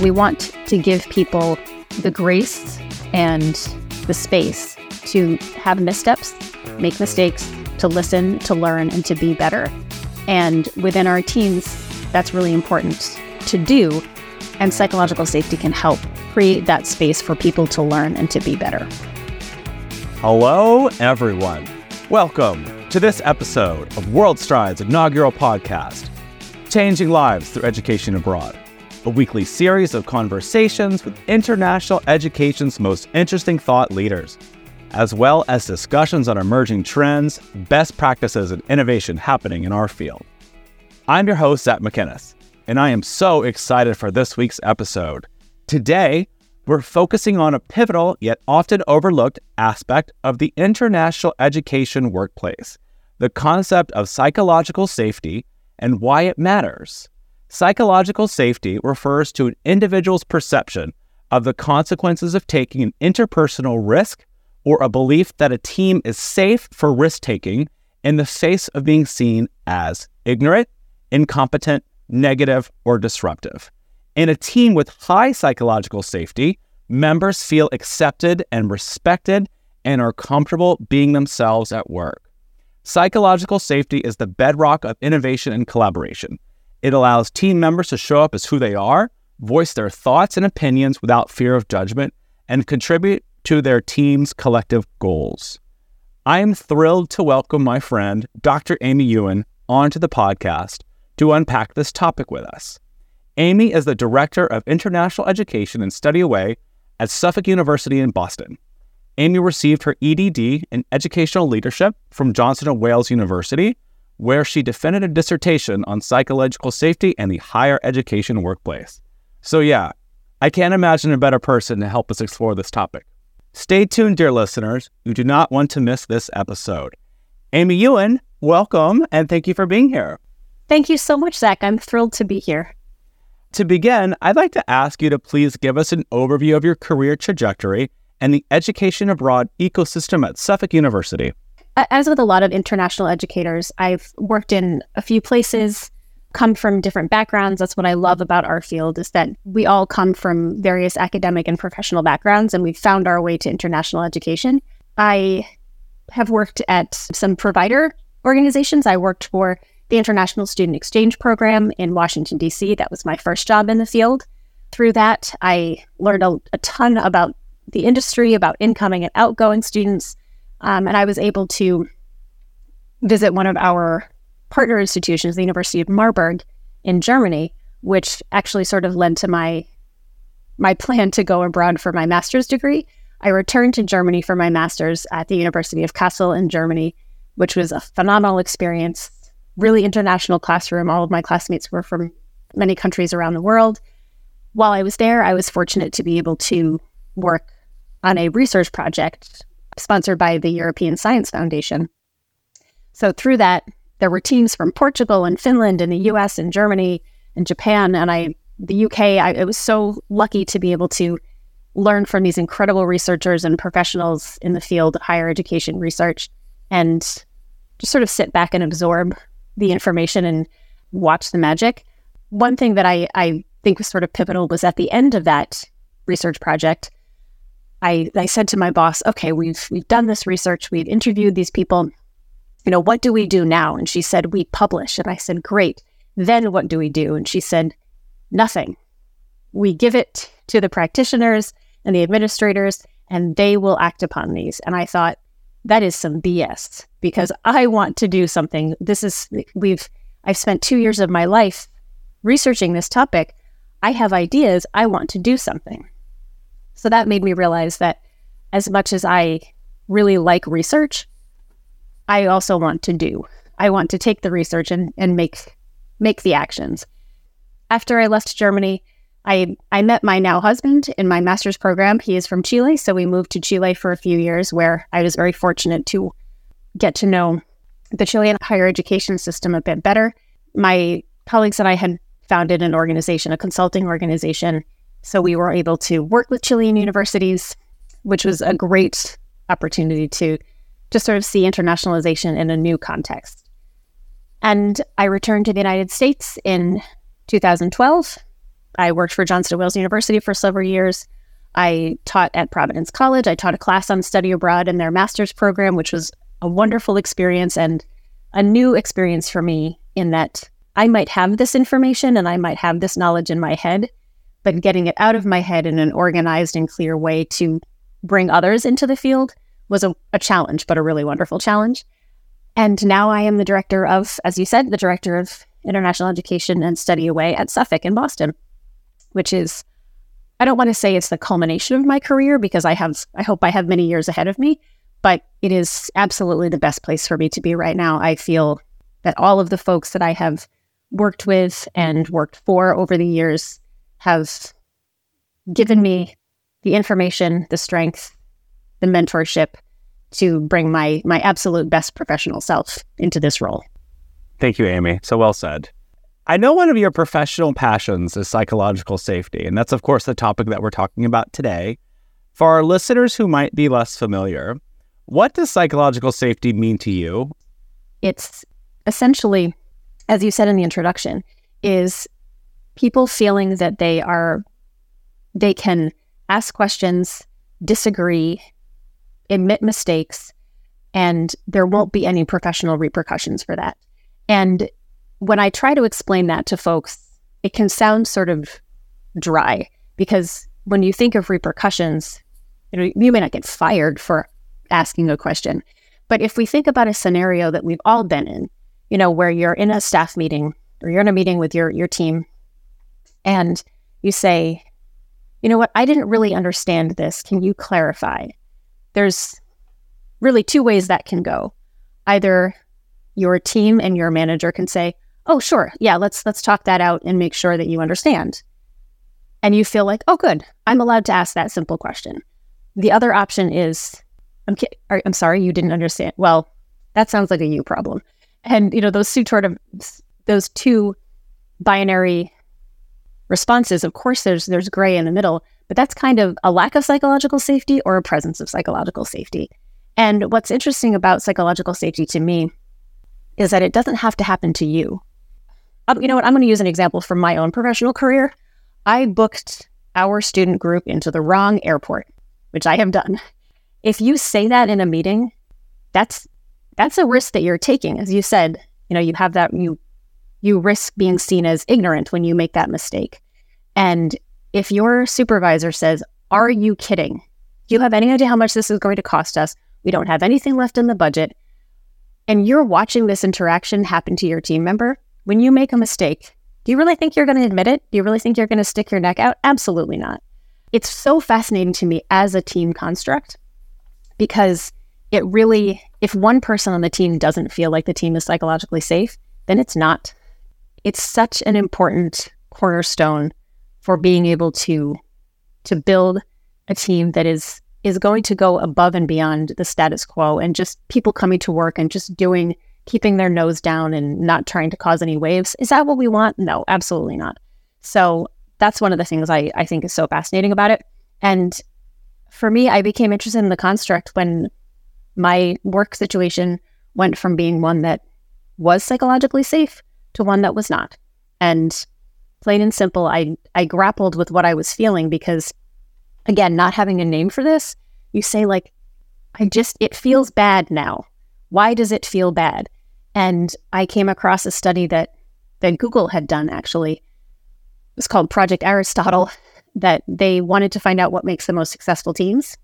We want to give people the grace and the space to have missteps, make mistakes, to listen, to learn, and to be better. And within our teams, that's really important to do. And psychological safety can help create that space for people to learn and to be better. Hello, everyone. Welcome to this episode of WorldStride's inaugural podcast, Changing Lives Through Education Abroad, a weekly series of conversations with international education's most interesting thought leaders, as well as discussions on emerging trends, best practices, and innovation happening in our field. I'm your host, Zac Macinnes, and I am so excited for this week's episode. Today, we're focusing on a pivotal yet often overlooked aspect of the international education workplace the concept of psychological safety and why it matters. Psychological safety refers to an individual's perception of the consequences of taking an interpersonal risk or a belief that a team is safe for risk taking in the face of being seen as ignorant, incompetent, negative, or disruptive. In a team with high psychological safety, members feel accepted and respected and are comfortable being themselves at work. Psychological safety is the bedrock of innovation and collaboration. It allows team members to show up as who they are, voice their thoughts and opinions without fear of judgment, and contribute to their team's collective goals. I am thrilled to welcome my friend, Dr. Amy Ewen, onto the podcast to unpack this topic with us. Amy is the Director of International Education and Study Away at Suffolk University in Boston. Amy received her EDD in Educational Leadership from Johnson & Wales University, where she defended a dissertation on psychological safety and the higher education workplace. So yeah, I can't imagine a better person to help us explore this topic. Stay tuned, dear listeners. You do not want to miss this episode. Amy Ewen, welcome and thank you for being here. Thank you so much, Zac. I'm thrilled to be here. To begin, I'd like to ask you to please give us an overview of your career trajectory and the education abroad ecosystem at Suffolk University. As with a lot of international educators, I've worked in a few places, come from different backgrounds. That's what I love about our field is that we all come from various academic and professional backgrounds and we've found our way to international education. I have worked at some provider organizations. I worked for the International Student Exchange Program in Washington, D.C. That was my first job in the field. Through that, I learned a, a ton about the industry, about incoming and outgoing students. Um, and I was able to visit one of our partner institutions, the University of Marburg in Germany, which actually sort of led to my my plan to go abroad for my master's degree. I returned to Germany for my master's at the University of Kassel in Germany, which was a phenomenal experience really international classroom. All of my classmates were from many countries around the world. While I was there, I was fortunate to be able to work on a research project sponsored by the European Science Foundation. So, through that, there were teams from Portugal and Finland and the US and Germany and Japan and I, the UK. I, was so lucky to be able to learn from these incredible researchers and professionals in the field of higher education research and just sort of sit back and absorb the information and watch the magic. One thing that I, I think was sort of pivotal was at the end of that research project, I, I said to my boss, okay, we've we've done this research, we've interviewed these people. You know, what do we do now? And she said, we publish. And I said, great. Then what do we do? And she said, nothing. We give it to the practitioners and the administrators, and they will act upon these. And I thought, that is some BS because I want to do something. This is, we've, I've spent two years of my life researching this topic. I have ideas. I want to do something. So that made me realize that as much as I really like research, I also want to do. I want to take the research and, and make make the actions. After I left Germany, I I met my now husband in my master's program. He is from Chile, so we moved to Chile for a few years where I was very fortunate to get to know the Chilean higher education system a bit better. My colleagues and I had founded an organization, a consulting organization, so we were able to work with Chilean universities, which was a great opportunity to to sort of see internationalization in a new context. And I returned to the United States in 2012 I worked for Johnson Wales University for several years. I taught at Providence College. I taught a class on study abroad in their master's program, which was a wonderful experience and a new experience for me in that I might have this information and I might have this knowledge in my head, but getting it out of my head in an organized and clear way to bring others into the field was a, a challenge, but a really wonderful challenge. And now I am the director of, as you said, the director of international education and study away at Suffolk in Boston, which is, I don't want to say it's the culmination of my career because I have, I hope I have many years ahead of me, but it is absolutely the best place for me to be right now. I feel that all of the folks that I have worked with and worked for over the years have given me the information, the strength, the mentorship to bring my my absolute best professional self into this role. Thank you, Amy. So well said. I know one of your professional passions is psychological safety, and that's of course the topic that we're talking about today. For our listeners who might be less familiar, what does psychological safety mean to you? It's essentially, as you said in the introduction, is people feeling that they are they can ask questions, disagree, admit mistakes, and there won't be any professional repercussions for that. And when I try to explain that to folks, it can sound sort of dry because when you think of repercussions, you know, you may not get fired for asking a question. But if we think about a scenario that we've all been in, you know, where you're in a staff meeting or you're in a meeting with your your team and you say, you know what, I didn't really understand this. Can you clarify? There's really two ways that can go. Either your team and your manager can say, "Oh, sure. Yeah, let's let's talk that out and make sure that you understand." And you feel like, "Oh, good. I'm allowed to ask that simple question." The other option is, "I'm ki- I'm sorry, you didn't understand." Well, that sounds like a you problem. And you know, those two sort of those two binary responses, of course there's there's gray in the middle, but that's kind of a lack of psychological safety or a presence of psychological safety. And what's interesting about psychological safety to me is that it doesn't have to happen to you. Um, you know what? I'm going to use an example from my own professional career. I booked our student group into the wrong airport, which I have done. If you say that in a meeting, that's that's a risk that you're taking. As you said, you know, you have that you you risk being seen as ignorant when you make that mistake. And if your supervisor says, Are you kidding? Do you have any idea how much this is going to cost us? We don't have anything left in the budget. And you're watching this interaction happen to your team member. When you make a mistake, do you really think you're going to admit it? Do you really think you're going to stick your neck out? Absolutely not. It's so fascinating to me as a team construct because it really, if one person on the team doesn't feel like the team is psychologically safe, then it's not it's such an important cornerstone for being able to to build a team that is is going to go above and beyond the status quo and just people coming to work and just doing keeping their nose down and not trying to cause any waves. Is that what we want? No absolutely not. So that's one of the things I, I think is so fascinating about it. And for me i became interested in the construct when my work situation went from being one that was psychologically safe to one that was not. And plain and simple, I, I grappled with what I was feeling because, again, not having a name for this, you say, like, I just, it feels bad now. Why does it feel bad? And I came across a study that, that Google had done actually. It was called Project Aristotle, that they wanted to find out what makes the most successful teams.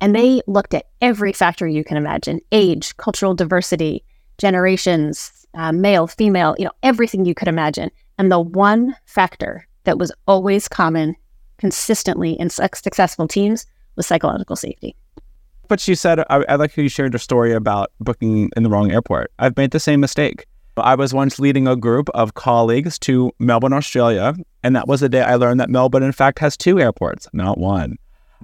And they looked at every factor you can imagine age, cultural diversity, generations, uh, male, female, you know, everything you could imagine. And the one factor that was always common consistently in successful teams was psychological safety. But you said, I, I like how you shared your story about booking in the wrong airport. I've made the same mistake. I was once leading a group of colleagues to Melbourne, Australia, and that was the day I learned that Melbourne, in fact, has two airports, not one.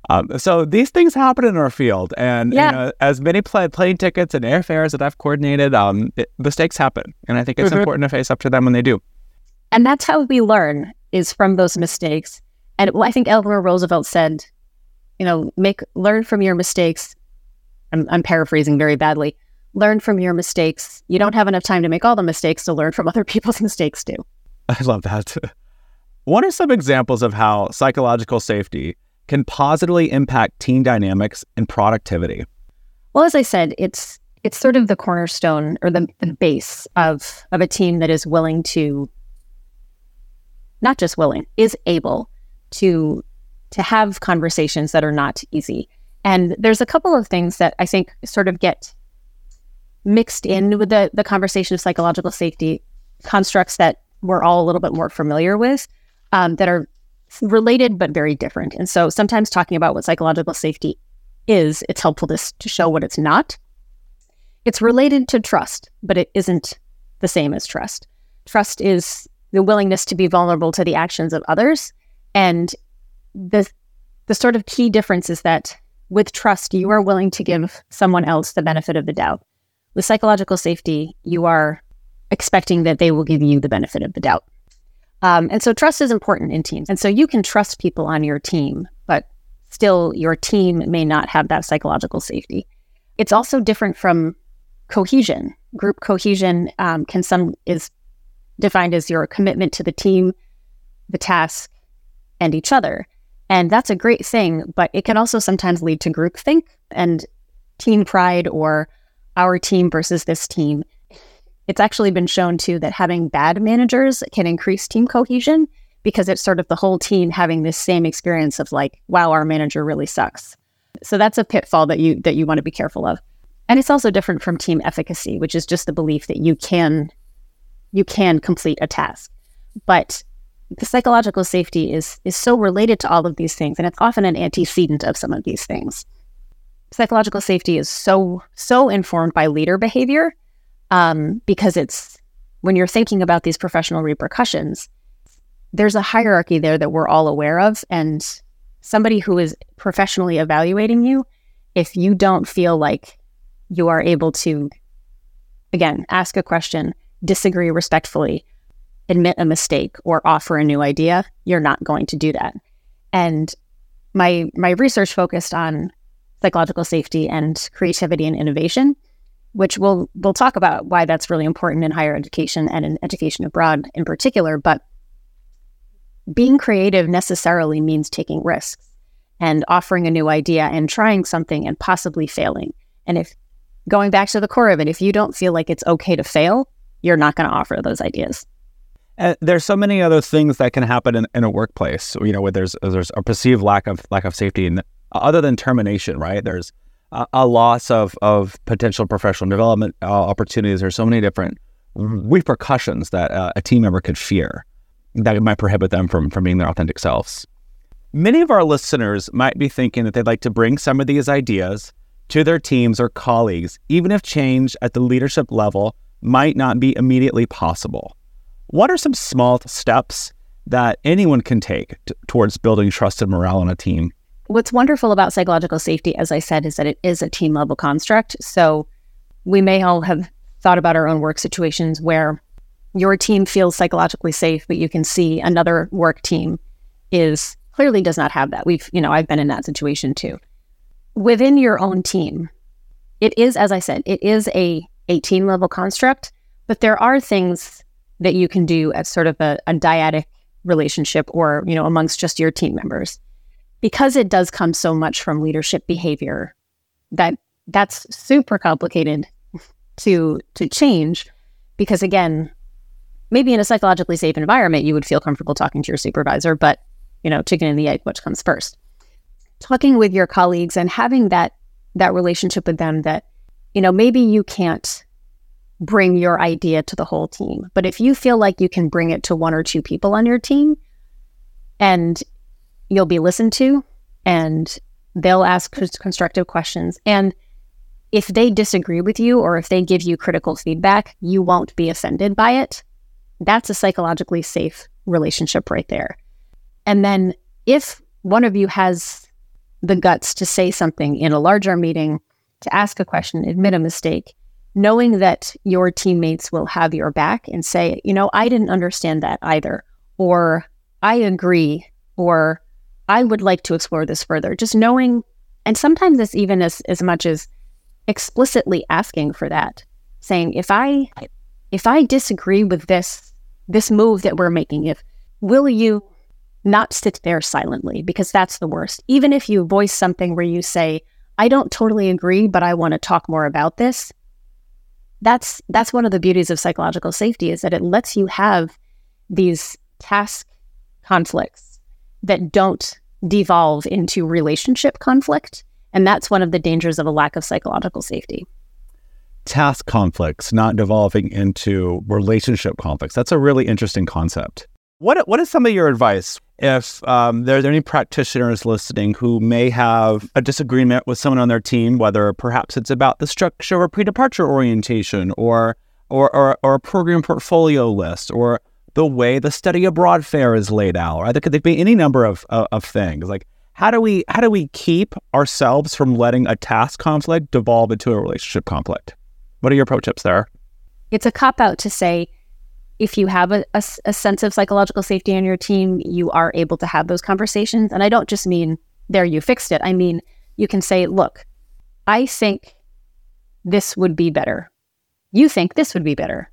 Um, so these things happen in our field, and yeah. you know, as many play, plane tickets and airfares that I've coordinated, um, it, mistakes happen, and I think it's mm-hmm. important to face up to them when they do. And that's how we learn is from those mistakes. And I think Eleanor Roosevelt said, you know, make learn from your mistakes. I'm, I'm paraphrasing very badly. Learn from your mistakes. You don't have enough time to make all the mistakes to learn from other people's mistakes too. I love that. What are some examples of how psychological safety can positively impact team dynamics and productivity? Well, as I said, it's it's sort of the cornerstone or the, the base of of a team that is willing to not just willing, is able to to have conversations that are not easy. And there's a couple of things that I think sort of get mixed in with the the conversation of psychological safety constructs that we're all a little bit more familiar with um, that are related but very different. And so sometimes talking about what psychological safety is, it's helpful to, to show what it's not. It's related to trust, but it isn't the same as trust. Trust is the willingness to be vulnerable to the actions of others. And the the sort of key difference is that with trust, you are willing to give someone else the benefit of the doubt. With psychological safety, you are expecting that they will give you the benefit of the doubt. Um, and so trust is important in teams. And so you can trust people on your team, but still your team may not have that psychological safety. It's also different from cohesion. Group cohesion um, can some is defined as your commitment to the team, the task, and each other. And that's a great thing, but it can also sometimes lead to groupthink and team pride or our team versus this team. It's actually been shown too that having bad managers can increase team cohesion because it's sort of the whole team having this same experience of like, wow, our manager really sucks. So that's a pitfall that you that you want to be careful of. And it's also different from team efficacy, which is just the belief that you can you can complete a task. But the psychological safety is is so related to all of these things and it's often an antecedent of some of these things psychological safety is so so informed by leader behavior um, because it's when you're thinking about these professional repercussions there's a hierarchy there that we're all aware of and somebody who is professionally evaluating you if you don't feel like you are able to again ask a question disagree respectfully admit a mistake or offer a new idea, you're not going to do that. And my my research focused on psychological safety and creativity and innovation, which we'll we'll talk about why that's really important in higher education and in education abroad in particular. But being creative necessarily means taking risks and offering a new idea and trying something and possibly failing. And if going back to the core of it, if you don't feel like it's okay to fail, you're not going to offer those ideas. Uh, there's so many other things that can happen in, in a workplace. You know, where there's there's a perceived lack of lack of safety, and other than termination, right? There's a, loss of of potential professional development uh, opportunities. There's so many different repercussions that uh, a team member could fear that might prohibit them from from being their authentic selves. Many of our listeners might be thinking that they'd like to bring some of these ideas to their teams or colleagues, even if change at the leadership level might not be immediately possible. What are some small steps that anyone can take t- towards building trust and morale on a team? What's wonderful about psychological safety, as I said, is that it is a team level construct. So we may all have thought about our own work situations where your team feels psychologically safe, but you can see another work team is clearly does not have that. We've, you know, I've been in that situation too. Within your own team, it is, as I said, it is a, a team level construct, but there are things that you can do as sort of a, a dyadic relationship or, you know, amongst just your team members. Because it does come so much from leadership behavior, that that's super complicated to to change because again, maybe in a psychologically safe environment you would feel comfortable talking to your supervisor, but you know, chicken and the egg, which comes first? Talking with your colleagues and having that that relationship with them that, you know, maybe you can't bring your idea to the whole team. But if you feel like you can bring it to one or two people on your team and you'll be listened to and they'll ask constructive questions. And if they disagree with you or if they give you critical feedback, you won't be offended by it. That's a psychologically safe relationship right there. And then if one of you has the guts to say something in a larger meeting, to ask a question, admit a mistake, knowing that your teammates will have your back and say, you know, I didn't understand that either, or I agree, or I would like to explore this further. Just knowing, and sometimes it's even as, as much as explicitly asking for that, saying, if I if I disagree with this this move that we're making, if will you not sit there silently because that's the worst. Even if you voice something where you say, I don't totally agree, but I want to talk more about this. That's that's one of the beauties of psychological safety is that it lets you have these task conflicts that don't devolve into relationship conflict. And that's one of the dangers of a lack of psychological safety. Task conflicts not devolving into relationship conflicts. That's a really interesting concept. What what is some of your advice if um, there's any practitioners listening who may have a disagreement with someone on their team, whether perhaps it's about the structure or pre-departure orientation, or or or, or a program portfolio list, or the way the study abroad fair is laid out, or there could be any number of, of, of things. Like how do we how do we keep ourselves from letting a task conflict devolve into a relationship conflict? What are your pro tips there? It's a cop out to say if you have a, a, a sense of psychological safety on your team, you are able to have those conversations. And I don't just mean there you fixed it. I mean you can say, look, I think this would be better. You think this would be better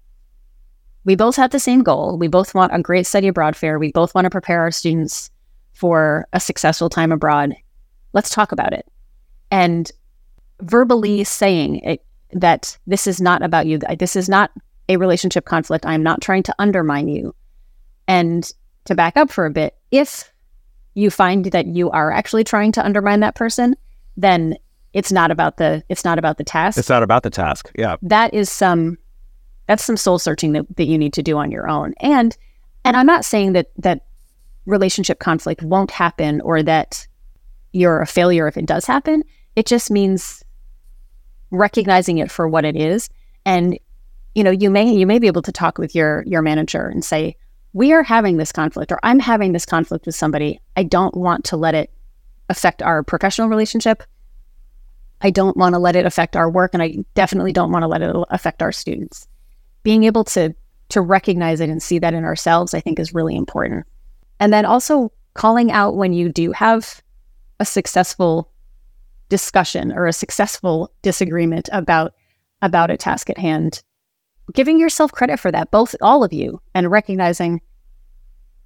we both have the same goal. We both want a great study abroad fair. We both want to prepare our students for a successful time abroad. Let's talk about it. And verbally saying it, that this is not about you, this is not a relationship conflict. I'm not trying to undermine you. And to back up for a bit, if you find that you are actually trying to undermine that person, then it's not about the it's not about the task. It's not about the task. Yeah. That is some that's some soul searching that, that you need to do on your own. And and I'm not saying that that relationship conflict won't happen or that you're a failure if it does happen. It just means recognizing it for what it is. And you know, you may you may be able to talk with your your manager and say, "We are having this conflict or I'm having this conflict with somebody. I don't want to let it affect our professional relationship. I don't want to let it affect our work and I definitely don't want to let it affect our students." Being able to to recognize it and see that in ourselves, I think is really important. And then also calling out when you do have a successful discussion or a successful disagreement about about a task at hand giving yourself credit for that both all of you and recognizing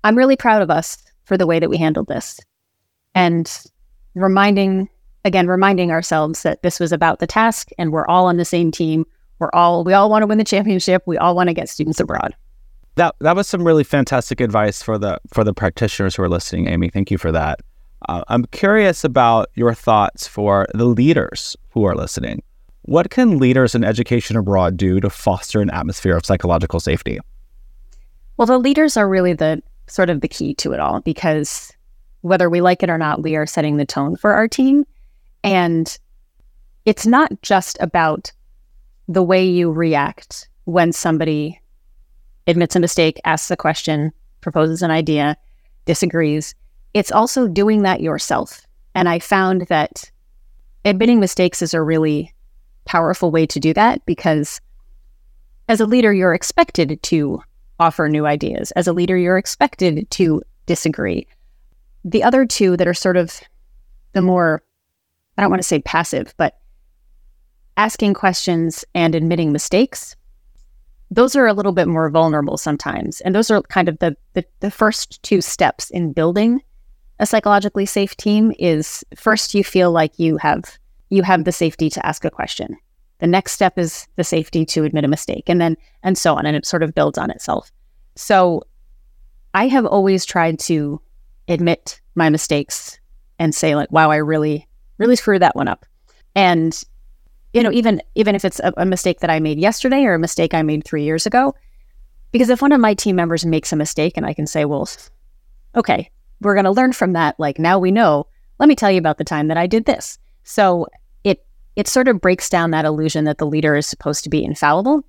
i'm really proud of us for the way that we handled this and reminding again reminding ourselves that this was about the task and we're all on the same team we're all we all want to win the championship. We all want to get students abroad. That that was some really fantastic advice for the for the practitioners who are listening, Amy. Thank you for that. Uh, I'm curious about your thoughts for the leaders who are listening. What can leaders in education abroad do to foster an atmosphere of psychological safety? Well, the leaders are really the sort of the key to it all because whether we like it or not, we are setting the tone for our team. And it's not just about the way you react when somebody admits a mistake, asks a question, proposes an idea, disagrees. It's also doing that yourself. And I found that admitting mistakes is a really powerful way to do that because as a leader, you're expected to offer new ideas. As a leader, you're expected to disagree. The other two that are sort of the more, I don't want to say passive, but asking questions and admitting mistakes, those are a little bit more vulnerable sometimes. And those are kind of the, the, the first two steps in building a psychologically safe team is first you feel like you have you have the safety to ask a question. The next step is the safety to admit a mistake and then and so on and it sort of builds on itself. So I have always tried to admit my mistakes and say like wow I really really screwed that one up. And you know, even even if it's a, a mistake that I made yesterday or a mistake I made three years ago, because if one of my team members makes a mistake and I can say, well, okay, we're going to learn from that. Like now we know. Let me tell you about the time that I did this. So it it sort of breaks down that illusion that the leader is supposed to be infallible.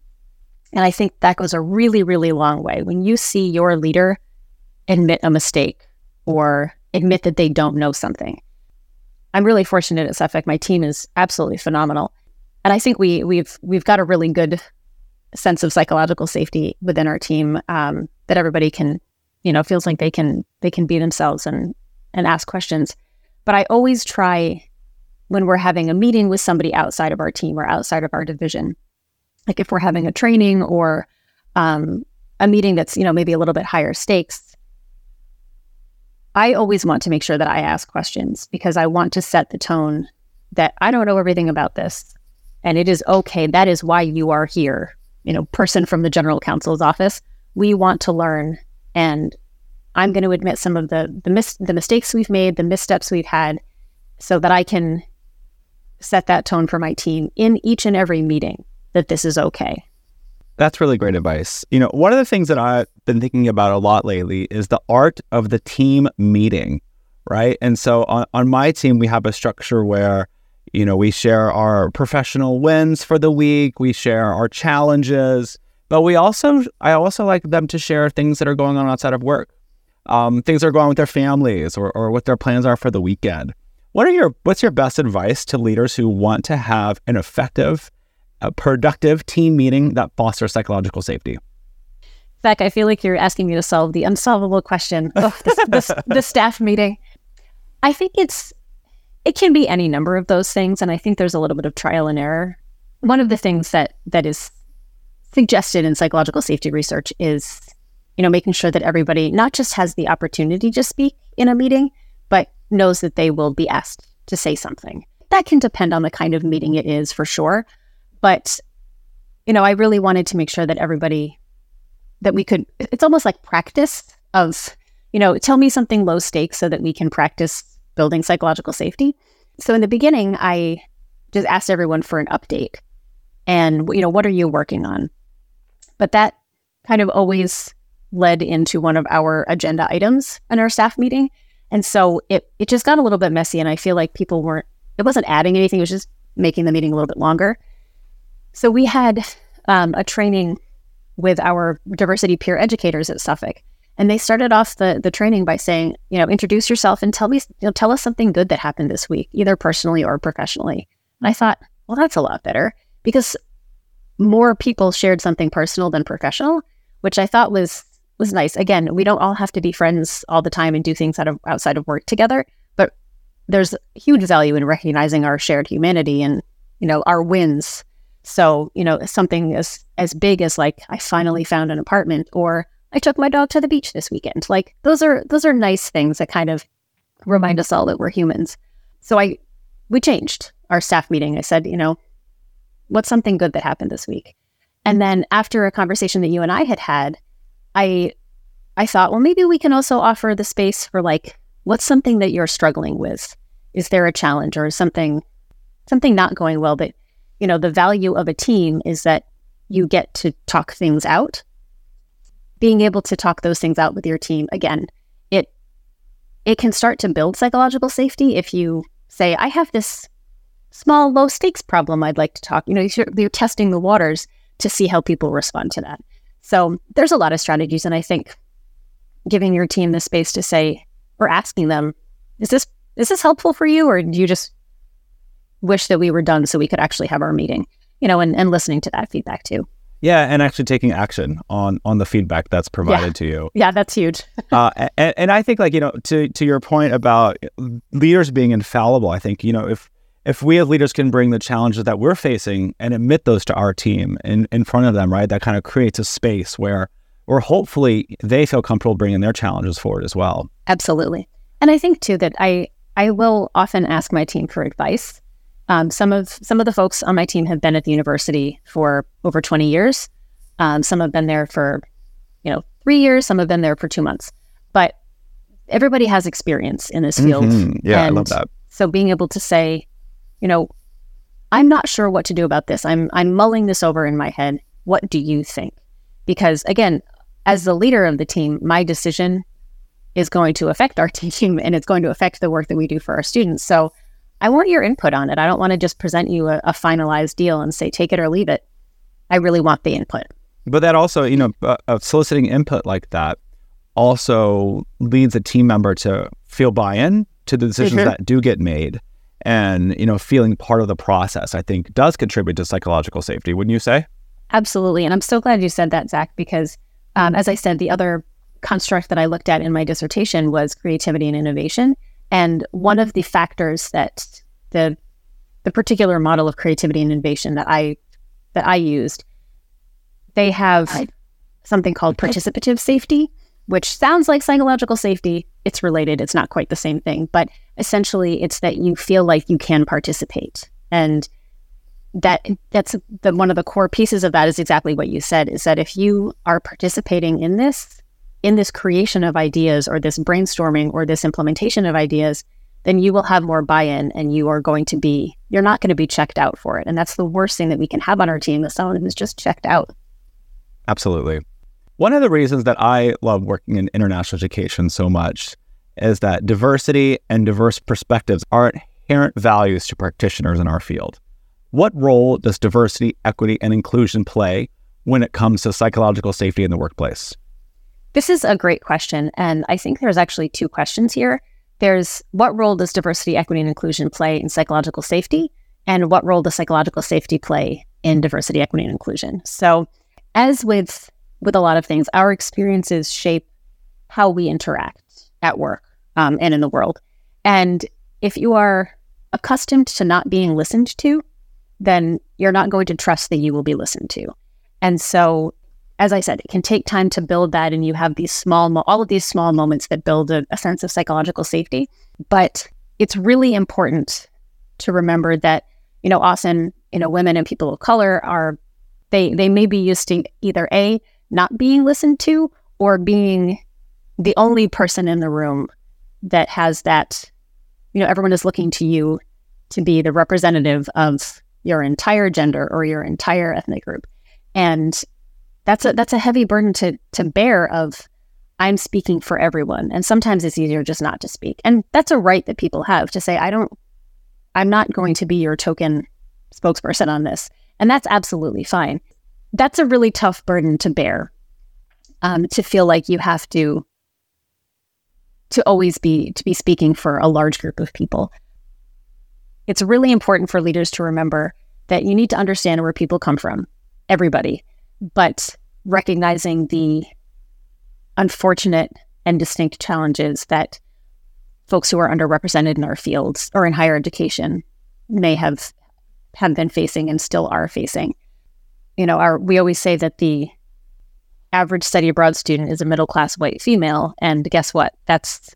And I think that goes a really, really long way. When you see your leader admit a mistake or admit that they don't know something. I'm really fortunate at Suffolk. My team is absolutely phenomenal and I think we we've we've got a really good sense of psychological safety within our team um, that everybody can, you know, feels like they can they can be themselves and and ask questions. But I always try when we're having a meeting with somebody outside of our team or outside of our division, like if we're having a training or um, a meeting that's you know maybe a little bit higher stakes. I always want to make sure that I ask questions because I want to set the tone that I don't know everything about this. And it is okay. That is why you are here. You know, person from the general counsel's office. We want to learn. And I'm going to admit some of the the, mis- the mistakes we've made, the missteps we've had, so that I can set that tone for my team in each and every meeting that this is okay. That's really great advice. You know, one of the things that I've been thinking about a lot lately is the art of the team meeting, right? And so on, on my team, we have a structure where, you know, we share our professional wins for the week, we share our challenges, but we also, I also like them to share things that are going on outside of work, um, things that are going on with their families or, or what their plans are for the weekend. What are your, what's your best advice to leaders who want to have an effective a productive team meeting that fosters psychological safety? Zac, I feel like you're asking me to solve the unsolvable question. Oh, this, this, the staff meeting. I think it's it can be any number of those things, and I think there's a little bit of trial and error. One of the things that that is suggested in psychological safety research is, you know, making sure that everybody not just has the opportunity to speak in a meeting, but knows that they will be asked to say something. That can depend on the kind of meeting it is for sure. But, you know, I really wanted to make sure that everybody, that we could, it's almost like practice of, you know, tell me something low stakes so that we can practice building psychological safety. So in the beginning, I just asked everyone for an update and, you know, what are you working on? But that kind of always led into one of our agenda items in our staff meeting. And so it, it just got a little bit messy. And I feel like people weren't, it wasn't adding anything, it was just making the meeting a little bit longer. So we had um, a training with our diversity peer educators at Suffolk. And they started off the, the training by saying, you know, introduce yourself and tell me, you know, tell us something good that happened this week, either personally or professionally. And I thought, well, that's a lot better because more people shared something personal than professional, which I thought was was nice. Again, we don't all have to be friends all the time and do things out of outside of work together, but there's huge value in recognizing our shared humanity and, you know, our wins so, you know, something as as big as like I finally found an apartment or I took my dog to the beach this weekend. Like those are those are nice things that kind of remind us all that we're humans. So I we changed our staff meeting. I said, you know, what's something good that happened this week? And then after a conversation that you and I had had, I I thought, well, maybe we can also offer the space for like, what's something that you're struggling with? Is there a challenge or something something not going well that you know, the value of a team is that you get to talk things out. Being able to talk those things out with your team, again, it it can start to build psychological safety if you say, I have this small, low stakes problem I'd like to talk. You know, you're, you're testing the waters to see how people respond to that. So there's a lot of strategies. And I think giving your team the space to say or asking them, is this is this helpful for you? Or do you just wish that we were done so we could actually have our meeting, you know, and, and listening to that feedback too. Yeah, and actually taking action on on the feedback that's provided yeah. to you. Yeah, that's huge. uh, and, and I think, like you know, to to your point about leaders being infallible, I think you know if if we as leaders can bring the challenges that we're facing and admit those to our team in in front of them, right, that kind of creates a space where or hopefully they feel comfortable bringing their challenges forward as well. Absolutely, and I think too that I I will often ask my team for advice um, some of some of the folks on my team have been at the university for over 20 years. Um, some have been there for, you know, three years. Some have been there for two months. But everybody has experience in this field. Mm-hmm. Yeah, and I love that. So being able to say, you know, I'm not sure what to do about this. I'm I'm mulling this over in my head. What do you think? Because again, as the leader of the team, my decision is going to affect our team and it's going to affect the work that we do for our students. So I want your input on it. I don't want to just present you a, a finalized deal and say take it or leave it. I really want the input. But that also, you know, uh, uh, soliciting input like that also leads a team member to feel buy-in to the decisions mm-hmm. that do get made and you know feeling part of the process i think does contribute to psychological safety wouldn't you say absolutely and i'm so glad you said that zac because um, as i said the other construct that i looked at in my dissertation was creativity and innovation and one of the factors that the the particular model of creativity and innovation that I that I used, they have something called participative safety, which sounds like psychological safety, it's related. It's not quite the same thing, but essentially it's that you feel like you can participate. And that that's the one of the core pieces of that is exactly what you said is that if you are participating in this in this creation of ideas or this brainstorming or this implementation of ideas then you will have more buy-in and you are going to be you're not going to be checked out for it. And that's the worst thing that we can have on our team is someone who's just checked out. Absolutely. One of the reasons that i love working in international education so much is that diversity and diverse perspectives are inherent values to practitioners in our field. What role does diversity equity and inclusion play when it comes to psychological safety in the workplace this is a great question and i think there's actually two questions here there's what role does diversity, equity, and inclusion play in psychological safety? And what role does psychological safety play in diversity, equity, and inclusion? So, as with with a lot of things, our experiences shape how we interact at work um, and in the world. And if you are accustomed to not being listened to, then you're not going to trust that you will be listened to. And so as I said, it can take time to build that, and you have these small, mo- all of these small moments that build a, a sense of psychological safety. But it's really important to remember that, you know, often, you know, women and people of color are they they may be used to either a not being listened to or being the only person in the room that has that. You know, everyone is looking to you to be the representative of your entire gender or your entire ethnic group. And that's a that's a heavy burden to to bear of I'm speaking for everyone. And sometimes it's easier just not to speak. And that's a right that people have to say, I don't I'm not going to be your token spokesperson on this. And that's absolutely fine. That's a really tough burden to bear. Um, to feel like you have to to always be to be speaking for a large group of people. It's really important for leaders to remember that you need to understand where people come from, everybody but recognizing the unfortunate and distinct challenges that folks who are underrepresented in our fields or in higher education may have have been facing and still are facing. You know, our we always say that the average study abroad student is a middle class white female, and guess what? That's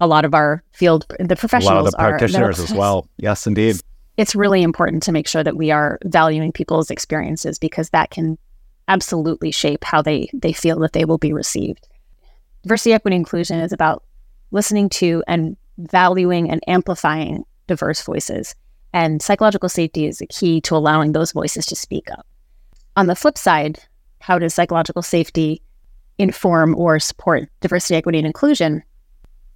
a lot of our field. The professionals, a lot of the practitioners as well. Yes, indeed. It's really important to make sure that we are valuing people's experiences because that can absolutely shape how they they feel that they will be received. Diversity, equity, inclusion is about listening to and valuing and amplifying diverse voices. And psychological safety is a key to allowing those voices to speak up. On the flip side, how does psychological safety inform or support diversity, equity, and inclusion?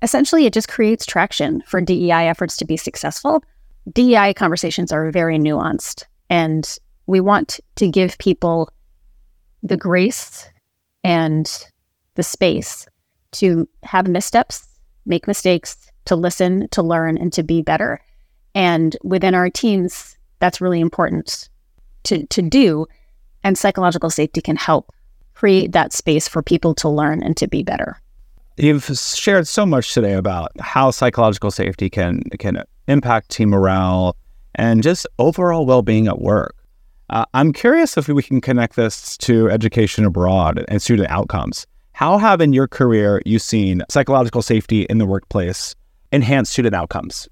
Essentially, it just creates traction for DEI efforts to be successful. DEI conversations are very nuanced, and we want to give people the grace and the space to have missteps, make mistakes, to listen, to learn, and to be better. And within our teams, that's really important to, to do. And psychological safety can help create that space for people to learn and to be better. You've shared so much today about how psychological safety can can impact team morale and just overall well-being at work. Uh, I'm curious if we can connect this to education abroad and student outcomes. How have in your career you seen psychological safety in the workplace enhance student outcomes?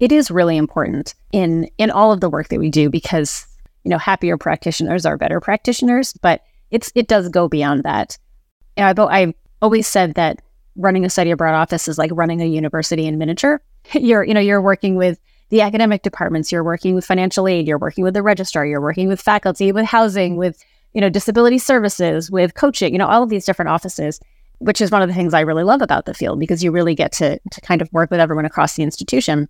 It is really important in in all of the work that we do because you know happier practitioners are better practitioners, but it's it does go beyond that. I've, I've always said that running a study abroad office is like running a university in miniature. You're you know you're working with the academic departments, you're working with financial aid, you're working with the registrar, you're working with faculty, with housing, with you know disability services, with coaching, you know all of these different offices, which is one of the things I really love about the field because you really get to to kind of work with everyone across the institution.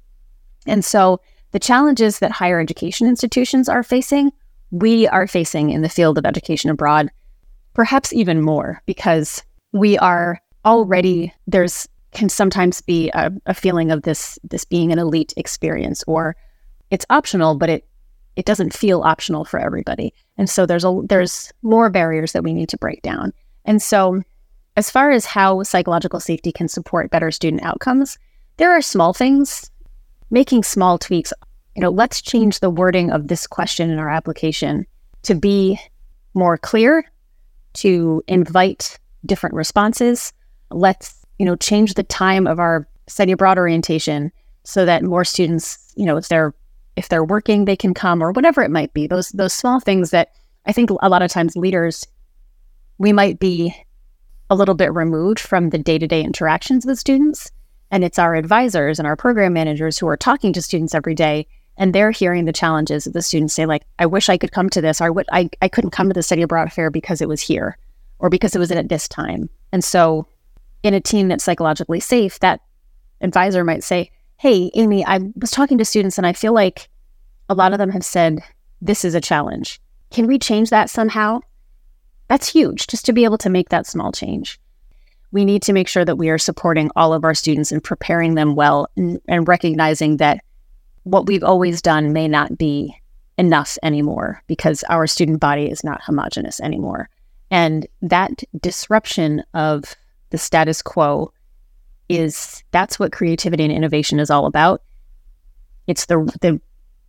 And so the challenges that higher education institutions are facing, we are facing in the field of education abroad, perhaps even more because we are already there's can sometimes be a, a feeling of this this being an elite experience or it's optional but it it doesn't feel optional for everybody. And so there's a there's more barriers that we need to break down. And so as far as how psychological safety can support better student outcomes there are small things. Making small tweaks you know let's change the wording of this question in our application to be more clear to invite different responses. Let's you know, change the time of our study abroad orientation so that more students, you know, if they're if they're working, they can come or whatever it might be. Those those small things that I think a lot of times leaders we might be a little bit removed from the day-to-day interactions with students and it's our advisors and our program managers who are talking to students every day and they're hearing the challenges that the students say like i wish i could come to this or I, I, I couldn't come to the study abroad fair because it was here or because it was at this time and so in a team that's psychologically safe that advisor might say hey amy i was talking to students and i feel like a lot of them have said this is a challenge. Can we change that somehow? That's huge just to be able to make that small change. We need to make sure that we are supporting all of our students and preparing them well and, and recognizing that what we've always done may not be enough anymore because our student body is not homogenous anymore. And that disruption of the status quo is that's what creativity and innovation is all about. It's the the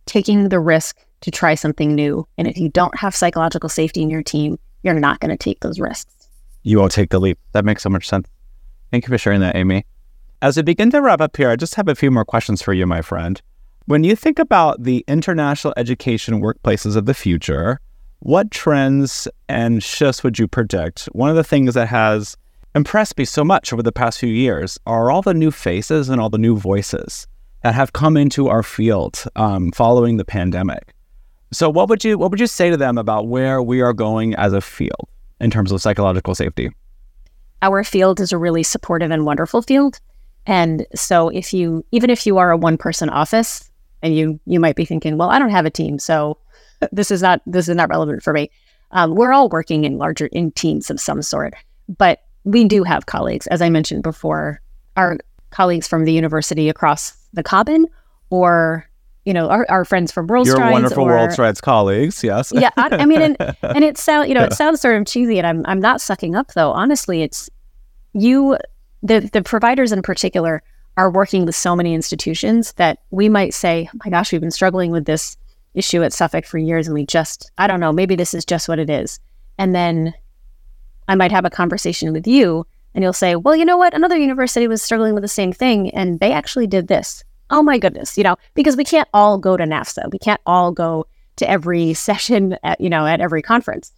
taking the risk to try something new. And if you don't have psychological safety in your team, you're not going to take those risks. You won't take the leap. That makes so much sense. Thank you for sharing that, Amy. As we begin to wrap up here, I just have a few more questions for you, my friend. When you think about the international education workplaces of the future, what trends and shifts would you predict? One of the things that has impressed me so much over the past few years are all the new faces and all the new voices that have come into our field um, following the pandemic. So, what would you what would you say to them about where we are going as a field in terms of psychological safety? Our field is a really supportive and wonderful field. And so if you even if you are a one person office, and you you might be thinking, well, I don't have a team, so this is not this is not relevant for me. Um, we're all working in larger in teams of some sort, but we do have colleagues, as I mentioned before, our colleagues from the university across the Common, or you know, our, our friends from World Your Strides wonderful or, World Strides colleagues, yes. yeah, I, I mean, and, and it sounds, you know, it sounds sort of cheesy, and I'm I'm not sucking up though. Honestly, it's you, the the providers in particular are working with so many institutions that we might say, oh my gosh, we've been struggling with this issue at Suffolk for years and we just, I don't know, maybe this is just what it is. And then I might have a conversation with you and you'll say, well, you know what? Another university was struggling with the same thing and they actually did this. Oh my goodness, you know, because we can't all go to NAFSA. We can't all go to every session at, you know, at every conference.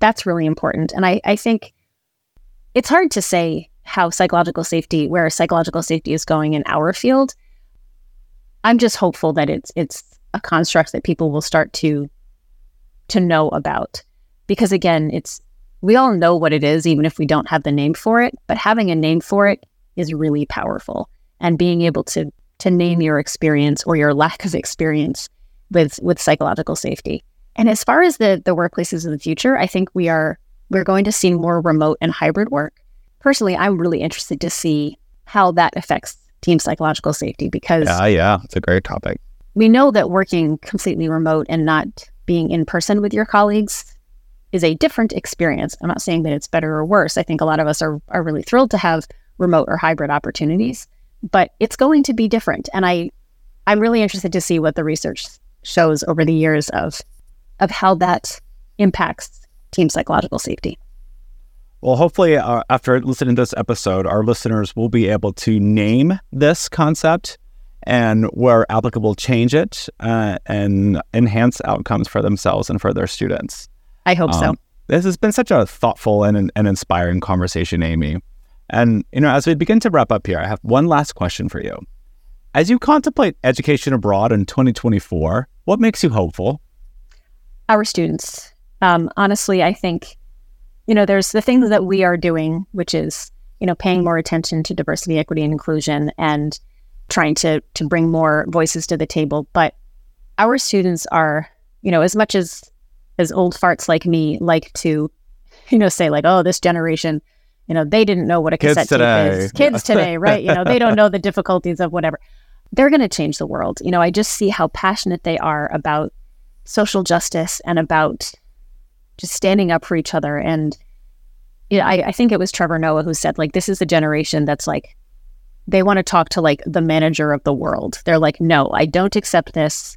That's really important. And I, I think it's hard to say how psychological safety, where psychological safety is going in our field. I'm just hopeful that it's it's a construct that people will start to to know about. Because again, it's we all know what it is, even if we don't have the name for it, but having a name for it is really powerful. And being able to to name your experience or your lack of experience with with psychological safety. And as far as the the workplaces of the future, I think we are we're going to see more remote and hybrid work personally, I'm really interested to see how that affects team psychological safety because yeah, yeah, it's a great topic. We know that working completely remote and not being in person with your colleagues is a different experience. I'm not saying that it's better or worse. I think a lot of us are are really thrilled to have remote or hybrid opportunities, but it's going to be different. And I I'm really interested to see what the research shows over the years of of how that impacts team psychological safety. Well, hopefully, uh, after listening to this episode, our listeners will be able to name this concept and, where applicable, change it uh, and enhance outcomes for themselves and for their students. I hope um, so. This has been such a thoughtful and, and inspiring conversation, Amy. And, you know, as we begin to wrap up here, I have one last question for you. As you contemplate education abroad in 2024, what makes you hopeful? Our students. Um, honestly, I think you know, there's the things that we are doing, which is, you know, paying more attention to diversity, equity, and inclusion and trying to to bring more voices to the table. But our students are, you know, as much as as old farts like me like to, you know, say like, oh, this generation, you know, they didn't know what a Kids cassette today. tape is. Kids today, right? You know, they don't know the difficulties of whatever. They're going to change the world. You know, I just see how passionate they are about social justice and about just standing up for each other. And you know, I, I think it was Trevor Noah who said, like, this is a generation that's like, they want to talk to like the manager of the world. They're like, no, I don't accept this.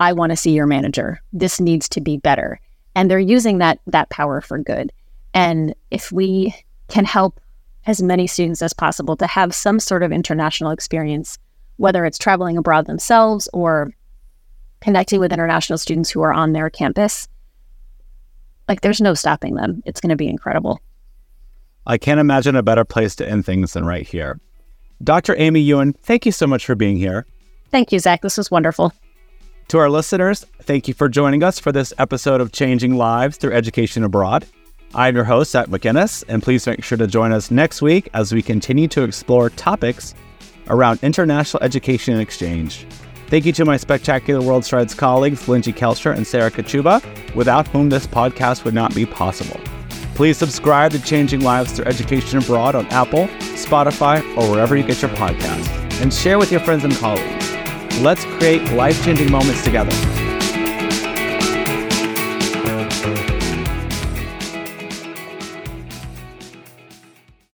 I want to see your manager. This needs to be better. And they're using that that power for good. And if we can help as many students as possible to have some sort of international experience, whether it's traveling abroad themselves or connecting with international students who are on their campus. Like, there's no stopping them. It's going to be incredible. I can't imagine a better place to end things than right here. Dr. Amy Ewen, thank you so much for being here. Thank you, Zac. This was wonderful. To our listeners, thank you for joining us for this episode of Changing Lives Through Education Abroad. I'm your host, Zac Macinnes, and please make sure to join us next week as we continue to explore topics around international education and exchange. Thank you to my spectacular WorldStrides colleagues, Lindsay Kelcher and Sarah Kachuba, without whom this podcast would not be possible. Please subscribe to Changing Lives Through Education Abroad on Apple, Spotify, or wherever you get your podcasts, and share with your friends and colleagues. Let's create life changing moments together.